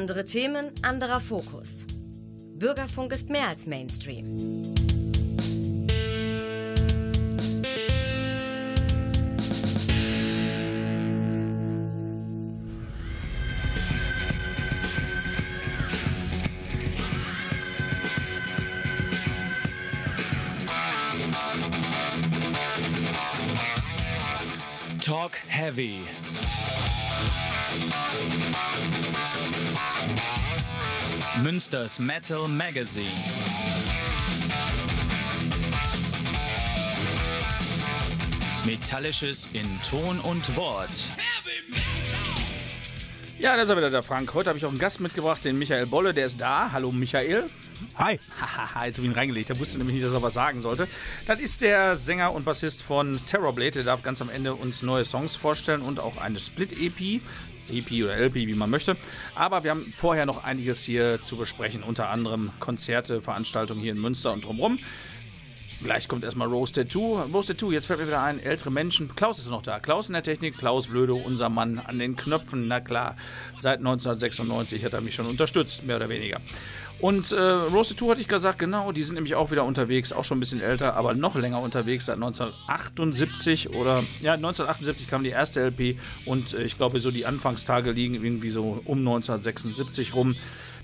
Andere Themen, anderer Fokus. Bürgerfunk ist mehr als Mainstream. Talk Heavy. Münsters Metal Magazine. Metallisches in Ton und Wort. Ja, da ist er wieder, der Frank. Heute habe ich auch einen Gast mitgebracht, den Michael Bolle. Der ist da. Hallo, Michael. Hi. Haha, jetzt habe ich ihn reingelegt. Er wusste nämlich nicht, dass er was sagen sollte. Das ist der Sänger und Bassist von Terrorblade. Der darf ganz am Ende uns neue Songs vorstellen und auch eine Split-EP. EP oder LP, wie man möchte. Aber wir haben vorher noch einiges hier zu besprechen, unter anderem Konzerte, Veranstaltungen hier in Münster und drumherum. Gleich kommt erstmal Rose Tattoo. Rose Tattoo, jetzt fällt mir wieder ein, ältere Menschen. Klaus ist noch da. Klaus in der Technik, Klaus Blödo, unser Mann an den Knöpfen. Na klar, seit 1996 hat er mich schon unterstützt, mehr oder weniger. Und äh, Rose Tattoo hatte ich gesagt, genau, die sind nämlich auch wieder unterwegs, auch schon ein bisschen älter, aber noch länger unterwegs, seit 1978 oder, ja, 1978 kam die erste LP und äh, ich glaube, so die Anfangstage liegen irgendwie so um 1976 rum.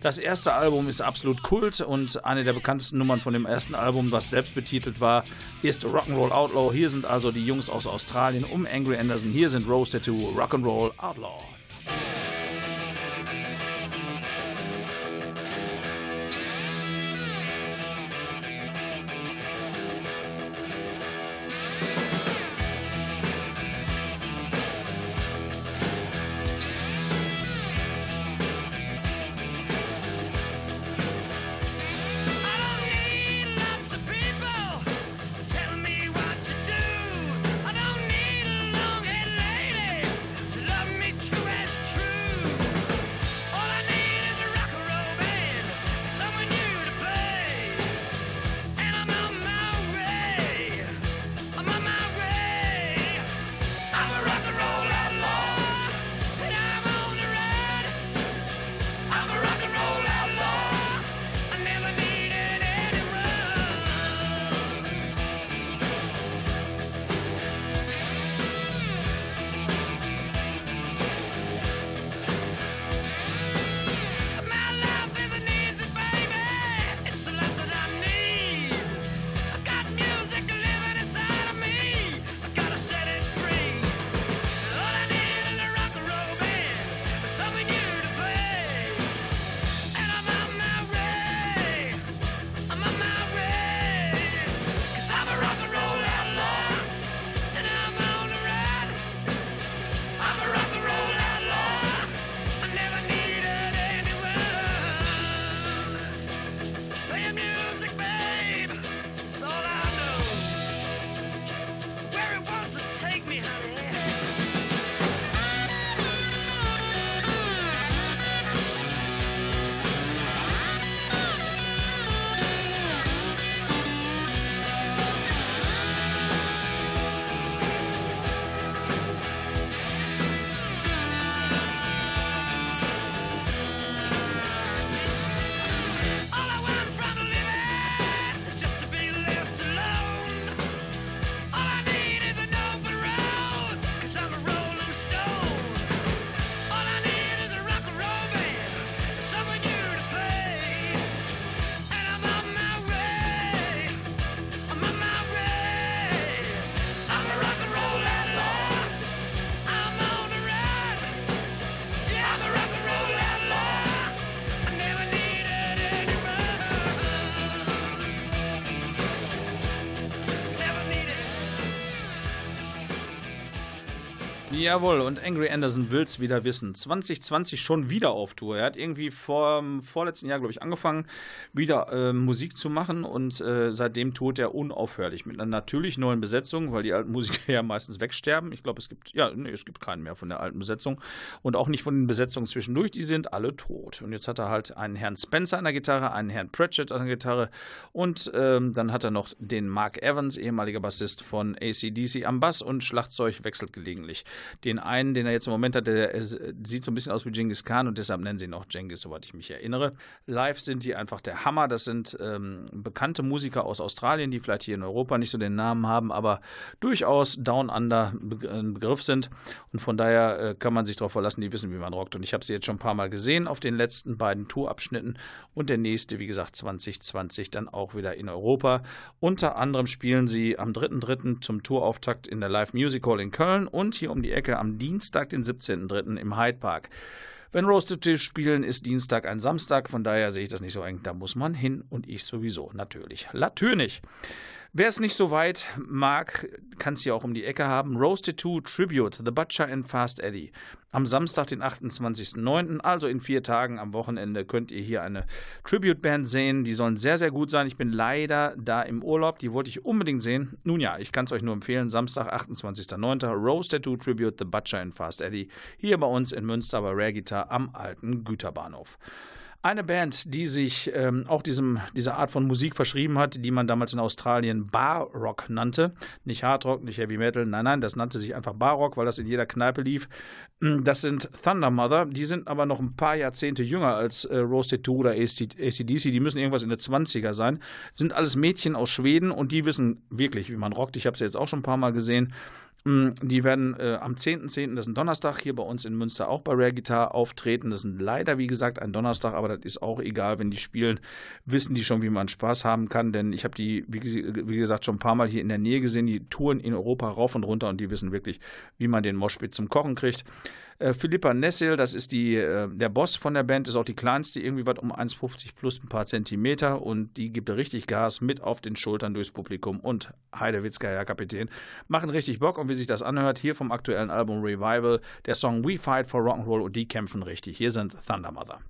Das erste Album ist absolut Kult und eine der bekanntesten Nummern von dem ersten Album, was selbst betitelt war, ist Rock'n'Roll Outlaw. Hier sind also die Jungs aus Australien um Angry Anderson. Hier sind Rose Tattoo, Rock'n'Roll Outlaw. Jawohl, und Angry Anderson will's wieder wissen. 2020 schon wieder auf Tour. Er hat irgendwie vor dem vorletzten Jahr, glaube ich, angefangen, wieder äh, Musik zu machen und äh, seitdem tourt er unaufhörlich mit einer natürlich neuen Besetzung, weil die alten Musiker ja meistens wegsterben. Ich glaube, es gibt, ja, nee, es gibt keinen mehr von der alten Besetzung und auch nicht von den Besetzungen zwischendurch, die sind alle tot. Und jetzt hat er halt einen Herrn Spencer an der Gitarre, einen Herrn Pratchett an der Gitarre und ähm, dann hat er noch den Mark Evans, ehemaliger Bassist von ACDC am Bass und Schlagzeug wechselt gelegentlich. Den einen, den er jetzt im Moment hat, der sieht so ein bisschen aus wie Genghis Khan und deshalb nennen sie ihn auch Genghis, soweit ich mich erinnere. Live sind die einfach der Hammer. Das sind ähm, bekannte Musiker aus Australien, die vielleicht hier in Europa nicht so den Namen haben, aber durchaus Down Under ein Begriff sind. Und von daher äh, kann man sich darauf verlassen, die wissen, wie man rockt. Und ich habe sie jetzt schon ein paar Mal gesehen auf den letzten beiden Tourabschnitten. Und der nächste, wie gesagt, 2020 dann auch wieder in Europa. Unter anderem spielen sie am 3.3. zum Tourauftakt in der Live Music Hall in Köln und hier um die Ecke am Dienstag, den 17.3. im Hyde Park. Wenn Roasted Tisch spielen, ist Dienstag ein Samstag, von daher sehe ich das nicht so eng. Da muss man hin und ich sowieso, natürlich. Natürlich. Wer es nicht so weit mag, kann es hier auch um die Ecke haben. Roasted 2 Tribute, The Butcher and Fast Eddie. Am Samstag, den 28.09., also in vier Tagen am Wochenende, könnt ihr hier eine Tribute-Band sehen. Die sollen sehr, sehr gut sein. Ich bin leider da im Urlaub. Die wollte ich unbedingt sehen. Nun ja, ich kann es euch nur empfehlen. Samstag, 28.09., Roasted 2 Tribute, The Butcher and Fast Eddie. Hier bei uns in Münster bei Rare Guitar am alten Güterbahnhof. Eine Band, die sich ähm, auch diesem, dieser Art von Musik verschrieben hat, die man damals in Australien Bar Rock nannte. Nicht Hard Rock, nicht Heavy Metal, nein, nein, das nannte sich einfach Bar Rock, weil das in jeder Kneipe lief. Mm, das sind Thunder Mother, die sind aber noch ein paar Jahrzehnte jünger als äh, Roasted 2 oder ACDC, die müssen irgendwas in den 20er sein. Sind alles Mädchen aus Schweden und die wissen wirklich, wie man rockt. Ich habe sie jetzt auch schon ein paar Mal gesehen. Mm, die werden äh, am 10.10., .10., das ist ein Donnerstag, hier bei uns in Münster auch bei Rare Guitar auftreten. Das ist leider, wie gesagt, ein Donnerstag, aber das ist auch egal, wenn die spielen, wissen die schon, wie man Spaß haben kann, denn ich habe die, wie, wie, gesagt, schon ein paar Mal hier in der Nähe gesehen, die touren in Europa rauf und runter und die wissen wirklich, wie man den Moshpit zum Kochen kriegt. Äh, Philippa Nessel, das ist die, äh, der Boss von der Band, ist auch die kleinste, irgendwie was um 1,50 plus ein paar Zentimeter und die gibt richtig Gas mit auf den Schultern durchs Publikum und Heidewitzka, Herr Kapitän, machen richtig Bock und wie sich das anhört, hier vom aktuellen Album Revival, der Song We Fight for Rock'n'Roll und die kämpfen richtig. Hier sind Thunder Mother.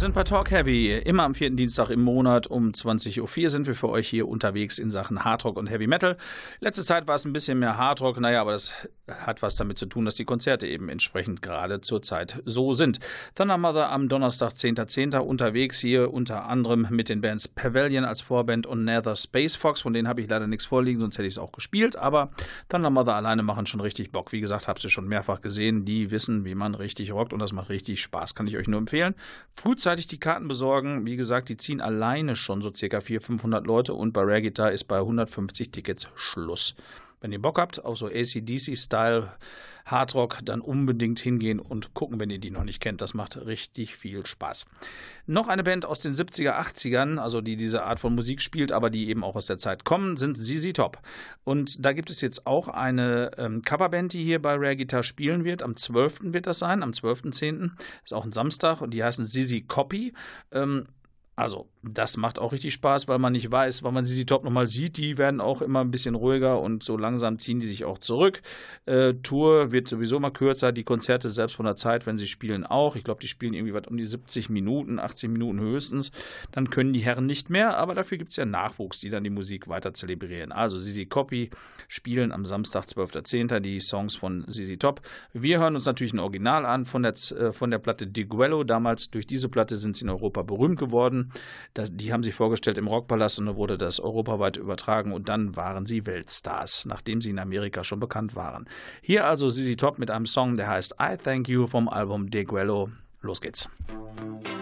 Sind bei Talk Heavy. Immer am vierten Dienstag im Monat um 20.04 Uhr sind wir für euch hier unterwegs in Sachen Hardrock und Heavy Metal. Letzte Zeit war es ein bisschen mehr Hardrock, naja, aber das hat was damit zu tun, dass die Konzerte eben entsprechend gerade zur Zeit so sind. Thunder Mother am Donnerstag, 10.10. .10. unterwegs hier unter anderem mit den Bands Pavilion als Vorband und Nether Space Fox. Von denen habe ich leider nichts vorliegen, sonst hätte ich es auch gespielt. Aber Thunder Mother alleine machen schon richtig Bock. Wie gesagt, habe sie schon mehrfach gesehen. Die wissen, wie man richtig rockt und das macht richtig Spaß. Kann ich euch nur empfehlen. Frühzeitig die Karten besorgen. Wie gesagt, die ziehen alleine schon so circa 400, 500 Leute und bei Rare Guitar ist bei 150 Tickets Schluss. Wenn ihr Bock habt auf so ACDC-Style Hardrock, dann unbedingt hingehen und gucken, wenn ihr die noch nicht kennt. Das macht richtig viel Spaß. Noch eine Band aus den 70er, 80ern, also die diese Art von Musik spielt, aber die eben auch aus der Zeit kommen, sind ZZ Top. Und da gibt es jetzt auch eine ähm, Coverband, die hier bei Rare Guitar spielen wird. Am 12. wird das sein, am 12.10. Ist auch ein Samstag und die heißen ZZ Copy. Ähm, also, das macht auch richtig Spaß, weil man nicht weiß, wann man sie top nochmal sieht. Die werden auch immer ein bisschen ruhiger und so langsam ziehen die sich auch zurück. Äh, Tour wird sowieso mal kürzer. Die Konzerte selbst von der Zeit, wenn sie spielen, auch. Ich glaube, die spielen irgendwie was um die 70 Minuten, 80 Minuten höchstens. Dann können die Herren nicht mehr, aber dafür gibt es ja Nachwuchs, die dann die Musik weiter zelebrieren. Also, Sisi Copy spielen am Samstag, 12.10. die Songs von Sisi Top. Wir hören uns natürlich ein Original an von der, äh, von der Platte Di Guello. Damals durch diese Platte sind sie in Europa berühmt geworden. Das, die haben sich vorgestellt im Rockpalast und da wurde das europaweit übertragen und dann waren sie Weltstars, nachdem sie in Amerika schon bekannt waren. Hier also Sisi Top mit einem Song, der heißt I Thank You vom Album De Guello. Los geht's. You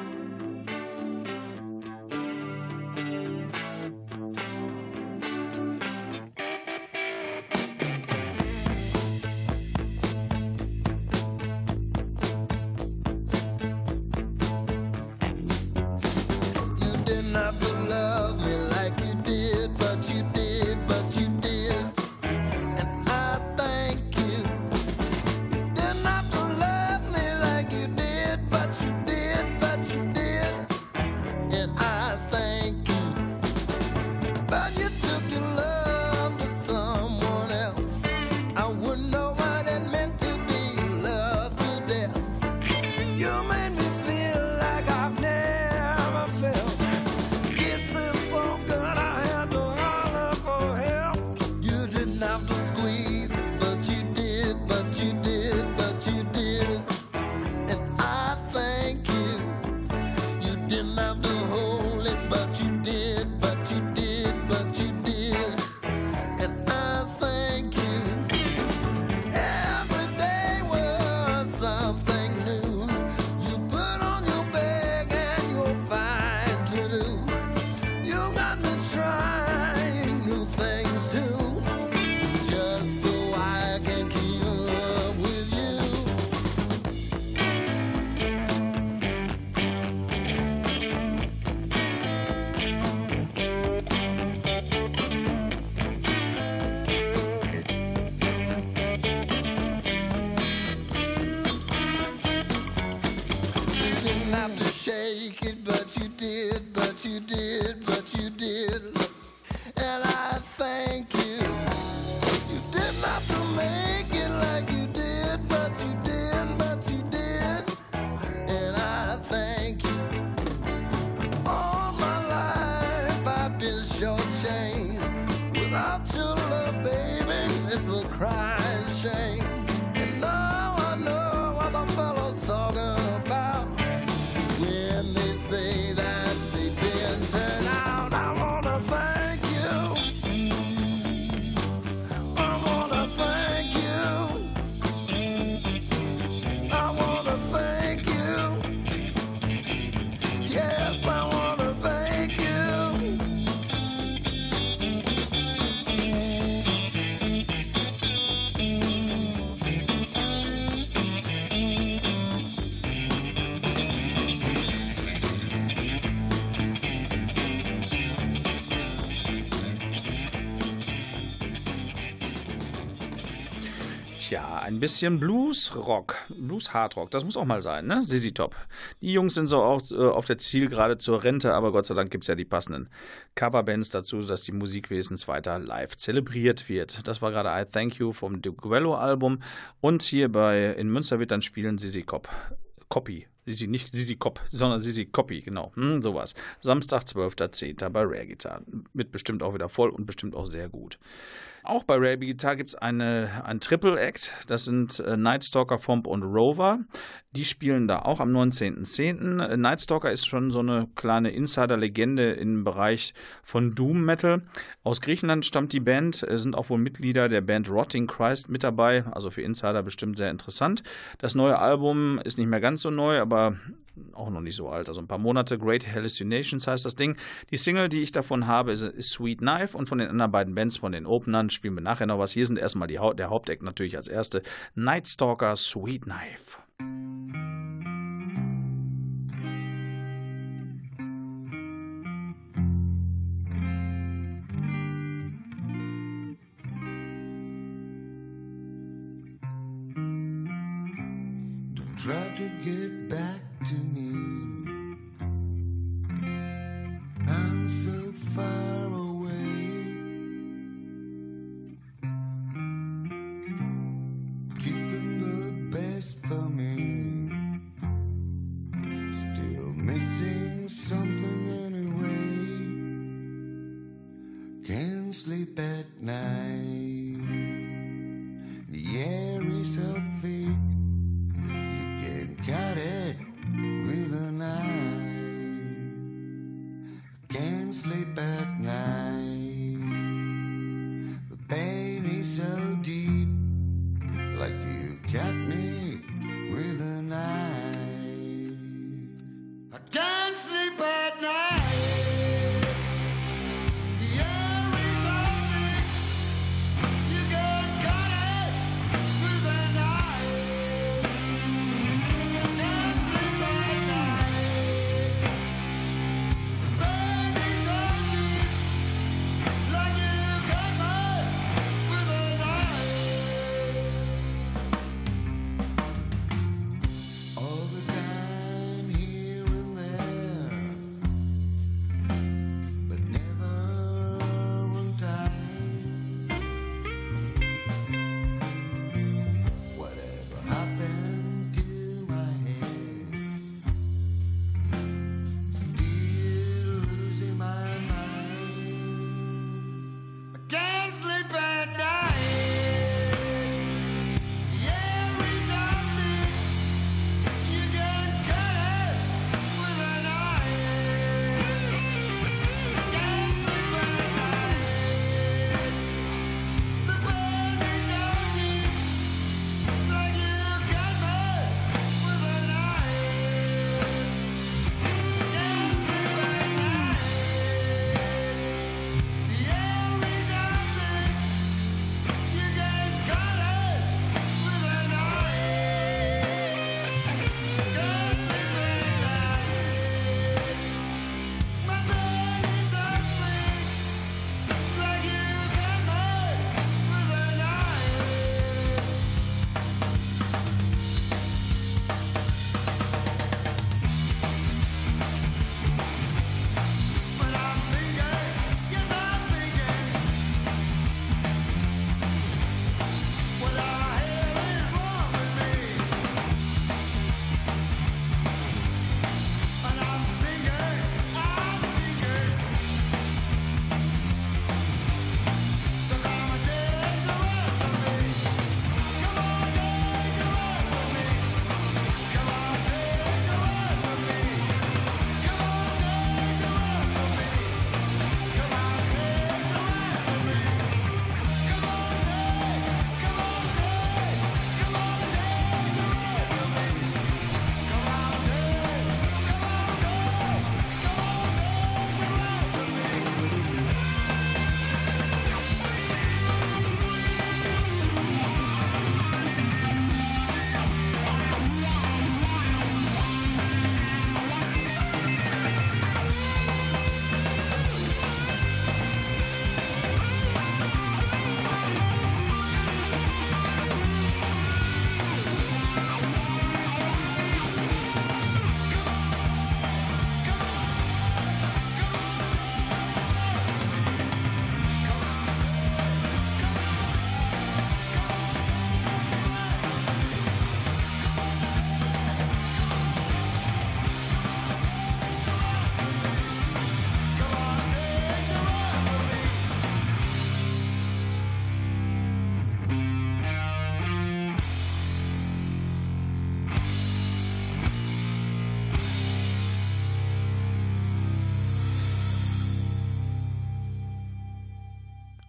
about to ein bisschen Blues-Rock, Blues-Hardrock, das muss auch mal sein, ne? Sisi Top. Die Jungs sind so auch äh, auf der Zielgerade zur Rente, aber Gott sei Dank gibt es ja die passenden Coverbands dazu, dass die Musikwesens weiter live zelebriert wird. Das war gerade I Thank You vom De Guello-Album und hier bei in Münster wird dann spielen Sisi Cop. Copy Sisi, nicht Sisi Cop, sondern Sisi Copy, genau. Hm, sowas. Samstag, 12.10. bei Rare Guitar. Wird bestimmt auch wieder voll und bestimmt auch sehr gut. Auch bei Rare Guitar gibt es eine, ein Triple Act. Das sind äh, Nightstalker, Fomp und Rover. Die spielen da auch am 19.10. Äh, Nightstalker ist schon so eine kleine Insider-Legende im Bereich von Doom Metal. Aus Griechenland stammt die Band, äh, sind auch wohl Mitglieder der Band Rotting Christ mit dabei. Also für Insider bestimmt sehr interessant. Das neue Album ist nicht mehr ganz so neu, aber auch noch nicht so alt, also ein paar Monate. Great Hallucinations heißt das Ding. Die Single, die ich davon habe, ist, Sweet Knife und von den anderen beiden Bands, von den Openern, spielen wir nachher noch was. Hier sind erstmal die, der Haupteck natürlich als erste. Nightstalker, Sweet Knife.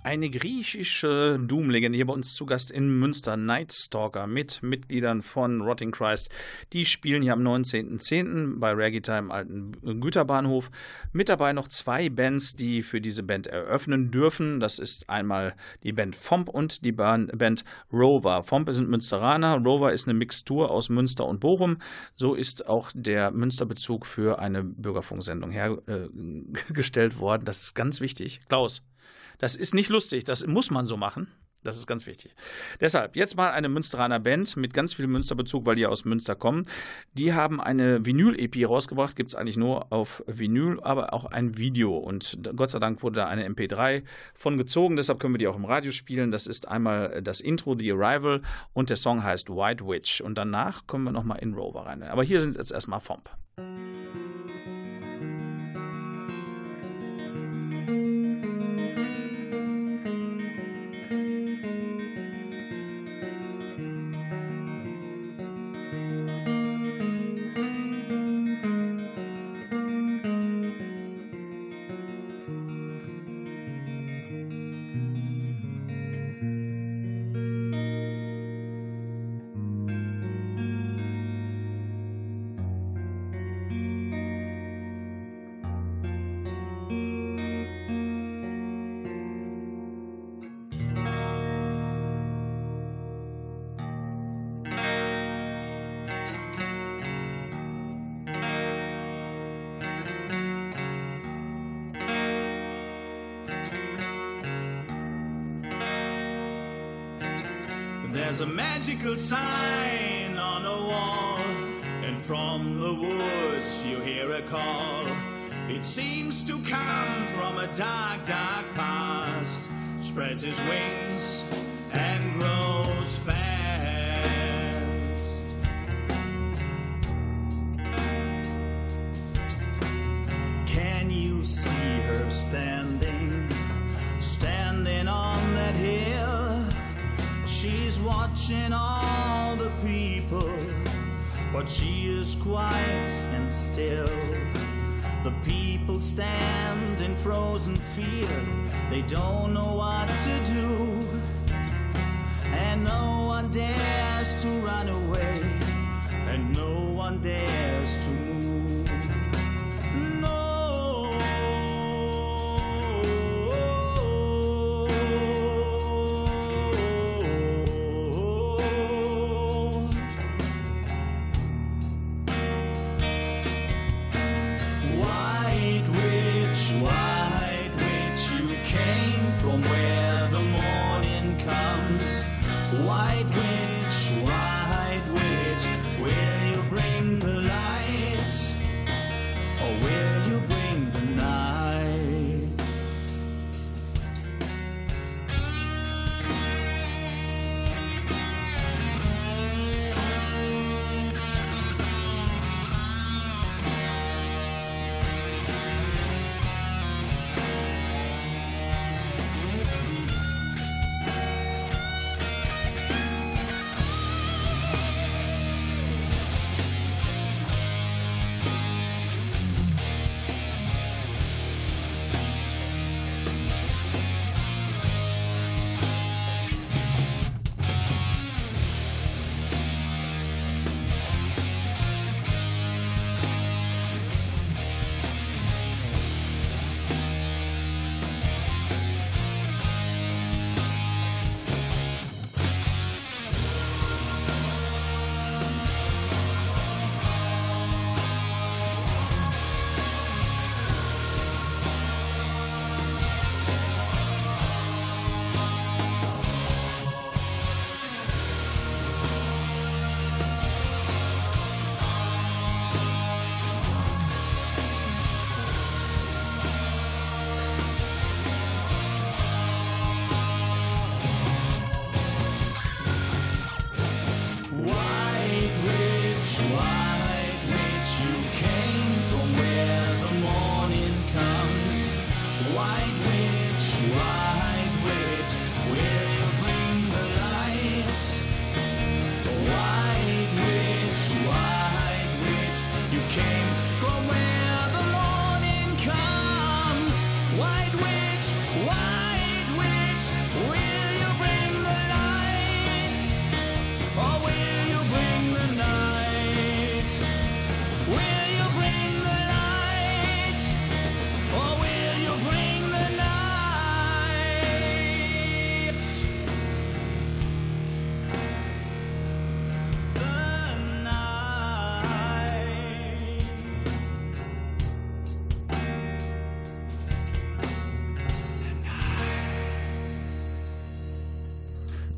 Eine griechische Doom-Legende hier bei uns zu Gast in Münster, Nightstalker, mit Mitgliedern von Rotting Christ. Die spielen hier am 19.10. bei Time im alten Güterbahnhof. Mit dabei noch zwei Bands, die für diese Band eröffnen dürfen. Das ist einmal die Band Fomp und die Ban- Band Rover. Fomp sind Münsteraner, Rover ist eine Mixtur aus Münster und Bochum. So ist auch der Münsterbezug für eine Bürgerfunksendung hergestellt worden. Das ist ganz wichtig. Klaus, das ist nicht lustig, das muss man so machen. Das ist ganz wichtig. Deshalb, jetzt mal eine Münsteraner Band mit ganz viel Münsterbezug, weil die aus Münster kommen. Die haben eine Vinyl-EP rausgebracht, gibt es eigentlich nur auf Vinyl, aber auch ein Video. Und Gott sei Dank wurde da eine MP3 von gezogen, deshalb können wir die auch im Radio spielen. Das ist einmal das Intro, The Arrival, und der Song heißt White Witch. Und danach kommen wir nochmal in Rover rein. Aber hier sind jetzt erstmal Fomp. There's watching all the people, but she is quiet and still. The people stand in frozen fear, they don't know what to do. And no one dares to run away, and no one dares to move.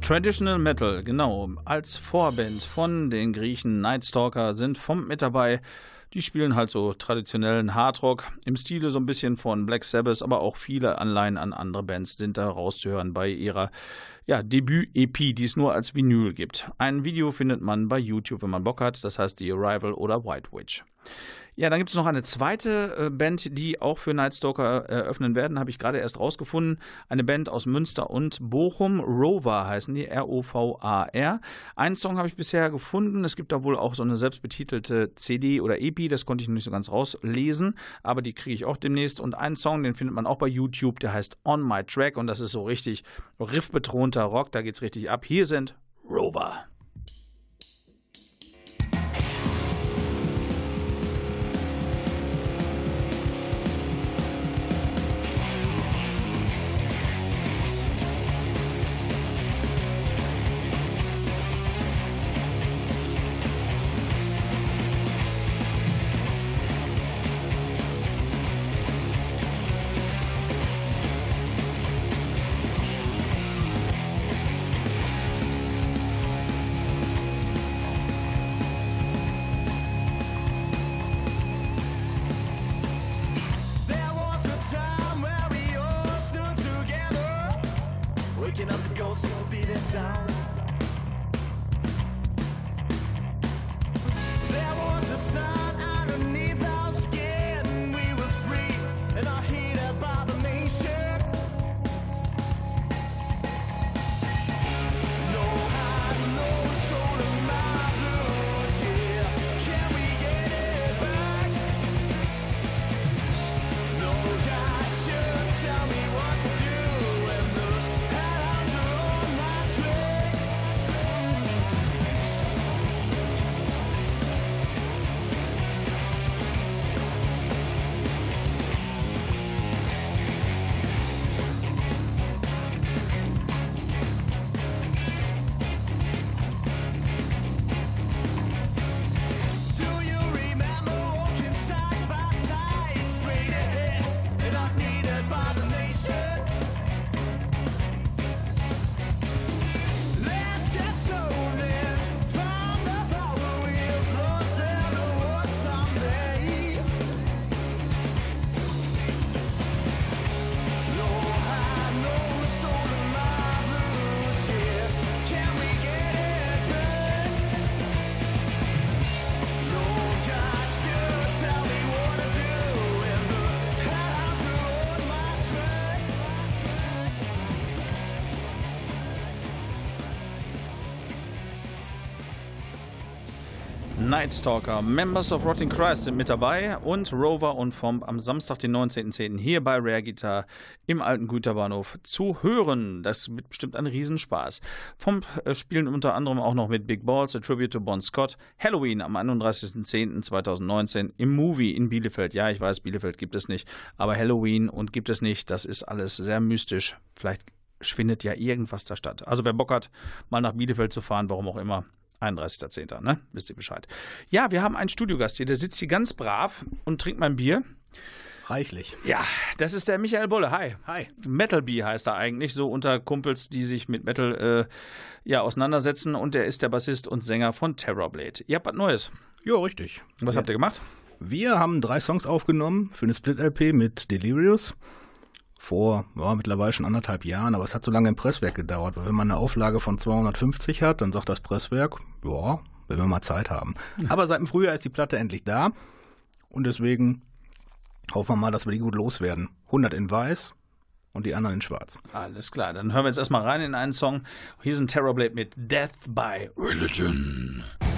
Traditional Metal, genau. Als Vorband von den Griechen Nightstalker sind vom mit dabei. Die spielen halt so traditionellen Hardrock im Stile so ein bisschen von Black Sabbath, aber auch viele Anleihen an andere Bands sind da rauszuhören bei ihrer ja, Debüt-EP, die es nur als Vinyl gibt. Ein Video findet man bei YouTube, wenn man Bock hat. Das heißt The Arrival oder White Witch. Ja, dann gibt es noch eine zweite äh, Band, die auch für Nightstalker eröffnen werden, habe ich gerade erst rausgefunden. Eine Band aus Münster und Bochum, Rover heißen die, R-O-V-A-R. Einen Song habe ich bisher gefunden. Es gibt da wohl auch so eine selbstbetitelte CD oder EP, das konnte ich noch nicht so ganz rauslesen, aber die kriege ich auch demnächst. Und einen Song, den findet man auch bei YouTube, der heißt On My Track und das ist so richtig riffbetonter Rock, da geht's richtig ab. Hier sind Rover. Nightstalker, Members of Rotting Christ sind mit dabei und Rover und vom am Samstag, den 19.10. hier bei Rare Guitar im alten Güterbahnhof zu hören. Das wird bestimmt ein Riesenspaß. Vom äh, spielen unter anderem auch noch mit Big Balls, a Tribute to Bon Scott, Halloween am 31.10.2019 im Movie in Bielefeld. Ja, ich weiß, Bielefeld gibt es nicht, aber Halloween und gibt es nicht, das ist alles sehr mystisch. Vielleicht findet ja irgendwas da statt. Also wer Bock hat, mal nach Bielefeld zu fahren, warum auch immer, 31.10., ne? Wisst ihr Bescheid. Ja, wir haben einen Studiogast hier, der sitzt hier ganz brav und trinkt mein Bier. Reichlich. Ja, das ist der Michael Bolle. Hi. Hi. Metal Bee heißt er eigentlich, so unter Kumpels, die sich mit Metal äh, ja, auseinandersetzen. Und der ist der Bassist und Sänger von Terrorblade. Ihr habt was Neues. Ja, richtig. Was habt ihr gemacht? Wir haben drei Songs aufgenommen für eine Split-LP mit Delirious. Vor ja, mittlerweile schon anderthalb Jahren, aber es hat so lange im Presswerk gedauert, weil wenn man eine Auflage von 250 hat, dann sagt das Presswerk, ja, wenn wir mal Zeit haben. Aber seit dem Frühjahr ist die Platte endlich da und deswegen hoffen wir mal, dass wir die gut loswerden. 100 in weiß und die anderen in schwarz. Alles klar, dann hören wir jetzt erstmal rein in einen Song. Hier ist ein Terrorblade mit Death by Religion. Death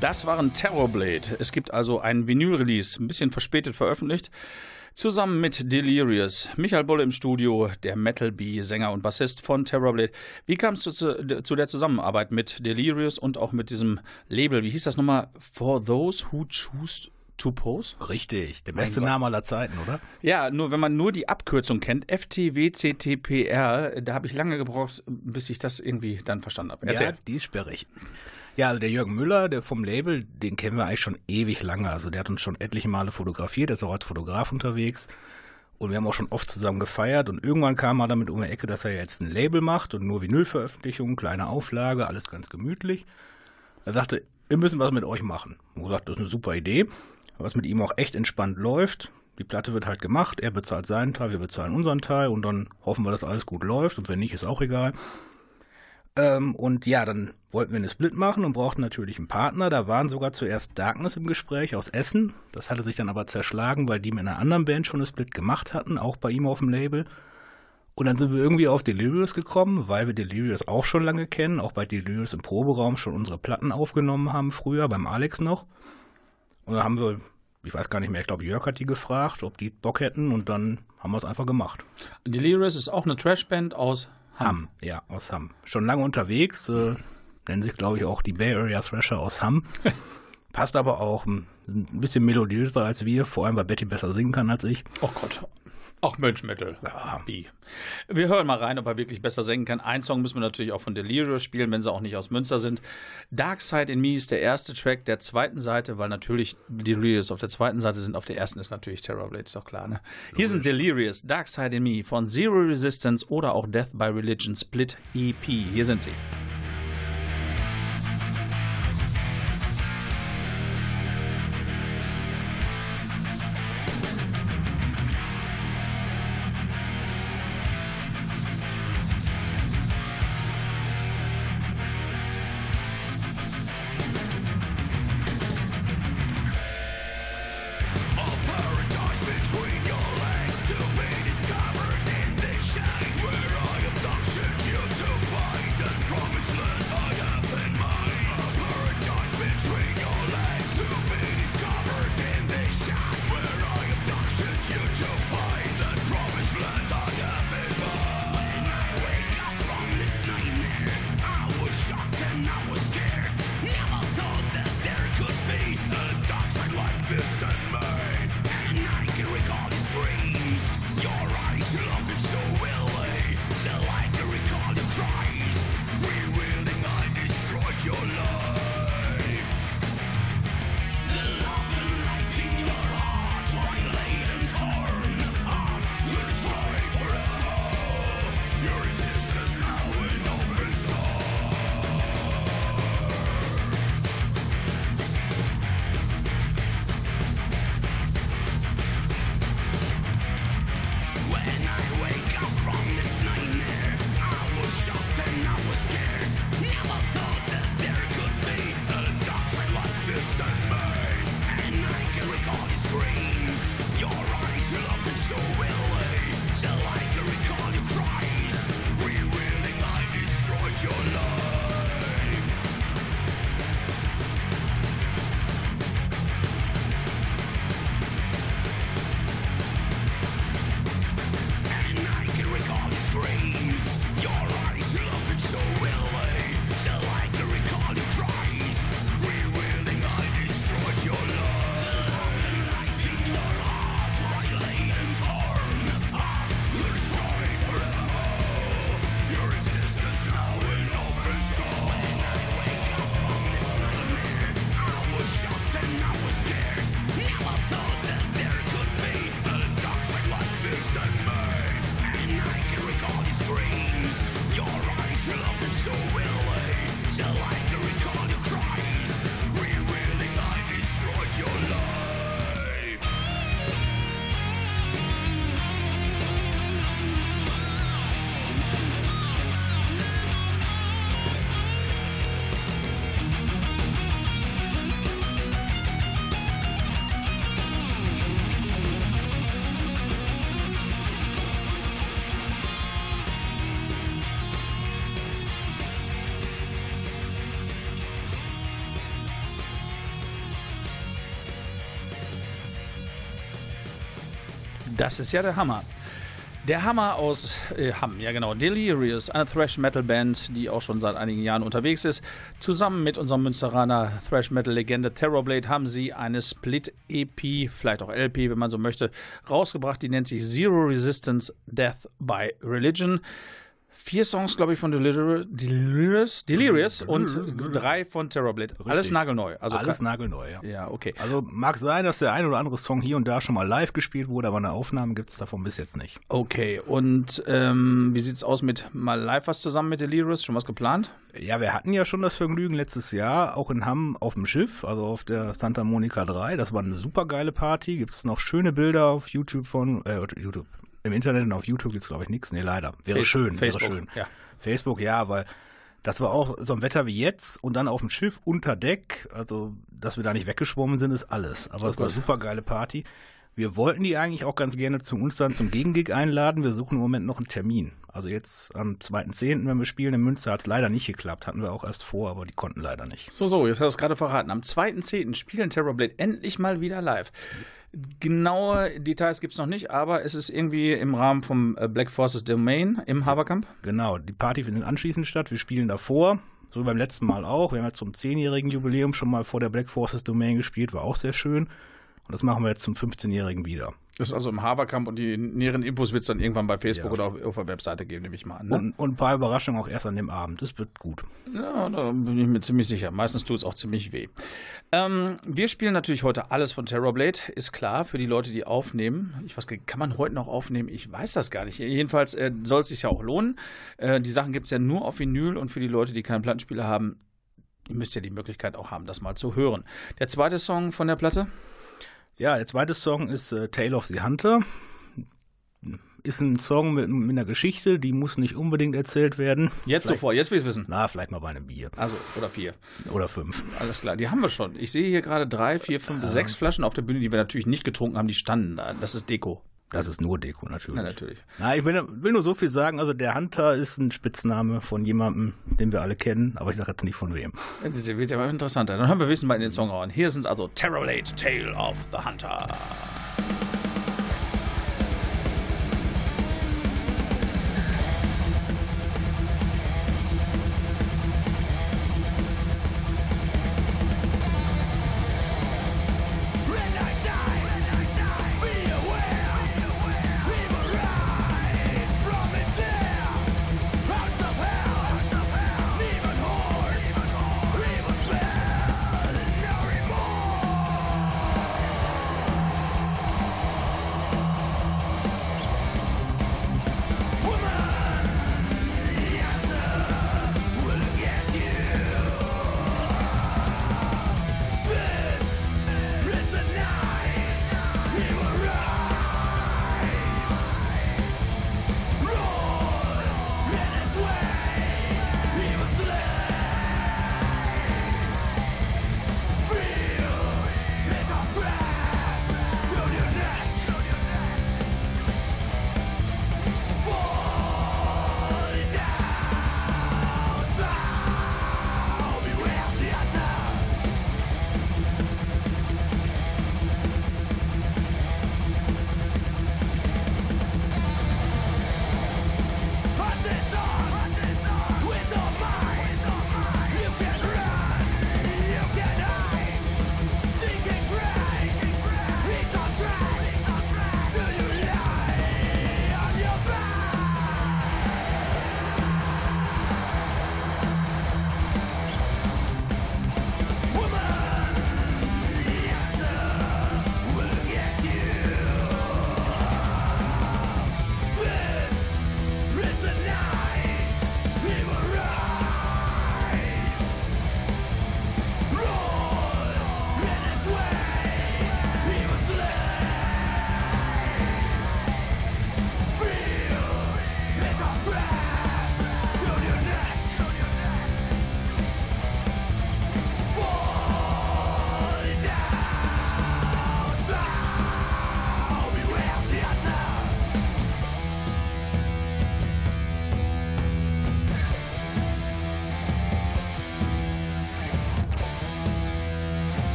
Das waren Terrorblade. Es gibt also einen Vinyl-Release, ein bisschen verspätet veröffentlicht, zusammen mit Delirious. Michael Bolle im Studio, der Metal Bee, Sänger und Bassist von Terrorblade. Wie kam es zu, zu der Zusammenarbeit mit Delirious und auch mit diesem Label? Wie hieß das nochmal? For Those Who Choose to Pose? Richtig, der beste. Name aller Zeiten, oder? Ja, nur wenn man nur die Abkürzung kennt, FTWCTPR, da habe ich lange gebraucht, bis ich das irgendwie dann verstanden habe. Erzähl. Ja, die ist sperrig. Ja, also der Jürgen Müller, der vom Label, den kennen wir eigentlich schon ewig lange. Also der hat uns schon etliche Male fotografiert, der ist auch als Fotograf unterwegs. Und wir haben auch schon oft zusammen gefeiert. Und irgendwann kam er damit um die Ecke, dass er jetzt ein Label macht und nur Vinylveröffentlichungen, kleine Auflage, alles ganz gemütlich. Er sagte, wir müssen was mit euch machen. Und gesagt, das ist eine super Idee, was mit ihm auch echt entspannt läuft. Die Platte wird halt gemacht, er bezahlt seinen Teil, wir bezahlen unseren Teil und dann hoffen wir, dass alles gut läuft und wenn nicht, ist auch egal. Ähm, und ja, dann wollten wir eine Split machen und brauchten natürlich einen Partner. Da waren sogar zuerst Darkness im Gespräch aus Essen. Das hatte sich dann aber zerschlagen, weil die mit einer anderen Band schon eine Split gemacht hatten, auch bei ihm auf dem Label. Und dann sind wir irgendwie auf Delirious gekommen, weil wir Delirious auch schon lange kennen, auch bei Delirious im Proberaum schon unsere Platten aufgenommen haben früher, beim Alex noch. Und dann haben wir, ich weiß gar nicht mehr, ich glaube Jörg hat die gefragt, ob die Bock hätten und dann haben wir es einfach gemacht. Delirious ist auch eine Trashband aus Hamm. Ja, aus Hamm. Schon lange unterwegs, äh, nennen sich, glaube ich, auch die Bay Area Thrasher aus Hamm. Passt aber auch ein, ein bisschen melodiöser als wir, vor allem weil Betty besser singen kann als ich. Oh Gott. Auch Mönchmetal. Ja. Wir hören mal rein, ob er wirklich besser singen kann. Ein Song müssen wir natürlich auch von Delirious spielen, wenn sie auch nicht aus Münster sind. Dark Side in Me ist der erste Track der zweiten Seite, weil natürlich Delirious auf der zweiten Seite sind. Auf der ersten ist natürlich Terrorblade, ist doch klar. Ne? Hier sind Delirious, Dark Side in Me von Zero Resistance oder auch Death by Religion Split EP. Hier sind sie. Das ist ja der Hammer. Der Hammer aus äh, Hamm, ja genau. Delirious, eine Thrash-Metal-Band, die auch schon seit einigen Jahren unterwegs ist. Zusammen mit unserem Münsteraner Thrash-Metal-Legende Terrorblade haben sie eine Split-EP, vielleicht auch LP, wenn man so möchte, rausgebracht. Die nennt sich Zero Resistance Death by Religion. Vier Songs, glaube ich, von Delirious, Delirious, Delirious und drei von Terrorblade. Alles nagelneu. Also Alles nagelneu, ja. Ja, okay. Also mag sein, dass der ein oder andere Song hier und da schon mal live gespielt wurde, aber eine Aufnahme gibt es davon bis jetzt nicht. Okay, und ähm, wie sieht's aus mit mal live was zusammen mit Delirious? Schon was geplant? Ja, wir hatten ja schon das Vergnügen letztes Jahr, auch in Hamm auf dem Schiff, also auf der Santa Monica 3. Das war eine super geile Party. Gibt es noch schöne Bilder auf YouTube von, äh, YouTube. Im Internet und auf YouTube gibt es, glaube ich, nichts. Nee, leider. Wäre Face- schön, Facebook, wäre schön. ja. Facebook, ja, weil das war auch so ein Wetter wie jetzt und dann auf dem Schiff unter Deck. Also, dass wir da nicht weggeschwommen sind, ist alles. Aber es war eine super geile Party. Wir wollten die eigentlich auch ganz gerne zu uns dann zum Gegengig einladen. Wir suchen im Moment noch einen Termin. Also jetzt am 2.10., wenn wir spielen in Münster, hat es leider nicht geklappt. Hatten wir auch erst vor, aber die konnten leider nicht. So, so, jetzt hast du es gerade verraten. Am 2.10. spielen Terrorblade endlich mal wieder live. Genaue Details gibt es noch nicht, aber es ist irgendwie im Rahmen vom äh, Black Forces Domain im Haberkamp. Genau, die Party findet anschließend statt. Wir spielen davor, so wie beim letzten Mal auch. Wir haben jetzt zum 10-jährigen Jubiläum schon mal vor der Black Forces Domain gespielt, war auch sehr schön. Und das machen wir jetzt zum 15-jährigen wieder. Das ist also im Haberkamp und die näheren Infos wird es dann irgendwann bei Facebook Ja. oder auf, auf der Webseite geben, nehme ich mal an. Ne? Und, und ein paar Überraschungen auch erst an dem Abend. Das wird gut. Ja, da bin ich mir ziemlich sicher. Meistens tut es auch ziemlich weh. Ähm, wir spielen natürlich heute alles von Terrorblade, ist klar, für die Leute, die aufnehmen. Ich weiß, gar nicht, kann man heute noch aufnehmen? Ich weiß das gar nicht. Jedenfalls äh, soll es sich ja auch lohnen. Äh, die Sachen gibt es ja nur auf Vinyl und für die Leute, die keinen Plattenspieler haben, ihr müsst ja die Möglichkeit auch haben, das mal zu hören. Der zweite Song von der Platte? Ja, der zweite Song ist äh, Tale of the Hunter. Ist ein Song mit, mit einer Geschichte, die muss nicht unbedingt erzählt werden. Jetzt Vielleicht- sofort, jetzt will ich wissen. Na, vielleicht mal bei einem Bier. Also, oder vier. Oder fünf. Alles klar, die haben wir schon. Ich sehe hier gerade drei, vier, fünf, sechs Flaschen auf der Bühne, die wir natürlich nicht getrunken haben, die standen da. Das ist Deko. Das ist nur Deko natürlich. Ja, natürlich. Na, ich will, will nur so viel sagen. Also der Hunter ist ein Spitzname von jemandem, den wir alle kennen, aber ich sage jetzt nicht von wem. Das wird ja mal interessanter. Dann hören wir Wissen mal in den Song rein. Hier sind also Terrorblade, Tale of the Hunter.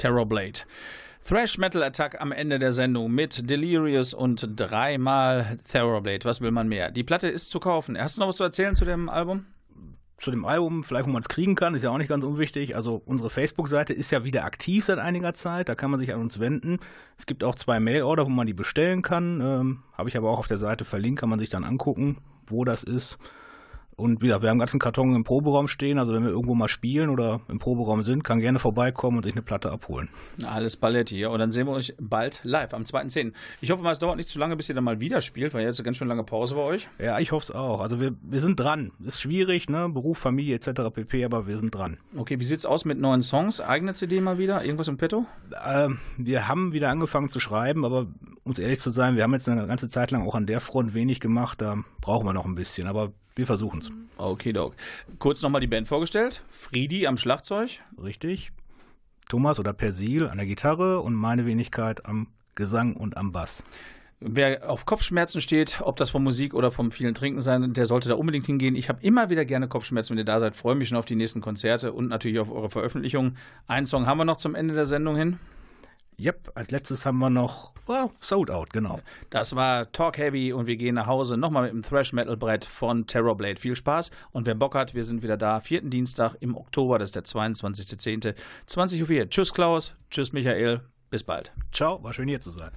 Terrorblade. Thrash Metal Attack am Ende der Sendung mit Delirious und dreimal Terrorblade. Was will man mehr? Die Platte ist zu kaufen. Hast du noch was zu erzählen zu dem Album? Zu dem Album, vielleicht wo man es kriegen kann, ist ja auch nicht ganz unwichtig. Also unsere Facebook-Seite ist ja wieder aktiv seit einiger Zeit. Da kann man sich an uns wenden. Es gibt auch zwei Mail-Order, wo man die bestellen kann. Ähm, Habe ich aber auch auf der Seite verlinkt, kann man sich dann angucken, wo das ist. Und wie gesagt, wir haben einen ganzen Karton im Proberaum stehen. Also wenn wir irgendwo mal spielen oder im Proberaum sind, kann gerne vorbeikommen und sich eine Platte abholen. Alles Paletti, ja. Und dann sehen wir euch bald live am 2.10. Ich hoffe mal, es dauert nicht zu lange, bis ihr dann mal wieder spielt, weil jetzt eine ganz schön lange Pause bei euch. Ja, ich hoffe es auch. Also wir, wir sind dran. Ist schwierig, ne? Beruf, Familie etc. pp. Aber wir sind dran. Okay, wie sieht's aus mit neuen Songs? Eigene CD mal wieder? Irgendwas im Petto? Ähm, wir haben wieder angefangen zu schreiben, aber um ehrlich zu sein, wir haben jetzt eine ganze Zeit lang auch an der Front wenig gemacht. Da brauchen wir noch ein bisschen, aber wir versuchen es. Okay, Dog. Kurz nochmal die Band vorgestellt. Friedi am Schlagzeug. Richtig. Thomas oder Persil an der Gitarre und meine Wenigkeit am Gesang und am Bass. Wer auf Kopfschmerzen steht, ob das vom Musik oder vom vielen Trinken sein, der sollte da unbedingt hingehen. Ich habe immer wieder gerne Kopfschmerzen, wenn ihr da seid. Freue mich schon auf die nächsten Konzerte und natürlich auf eure Veröffentlichungen. Einen Song haben wir noch zum Ende der Sendung hin. Yep, als letztes haben wir noch well, Sold Out, genau. Das war Talk Heavy und wir gehen nach Hause nochmal mit dem Thrash Metal Brett von Terrorblade. Viel Spaß und wer Bock hat, wir sind wieder da. Vierten Dienstag im Oktober, das ist der 22.10. 20.04 Uhr. Tschüss Klaus, tschüss Michael, bis bald. Ciao, war schön hier zu sein.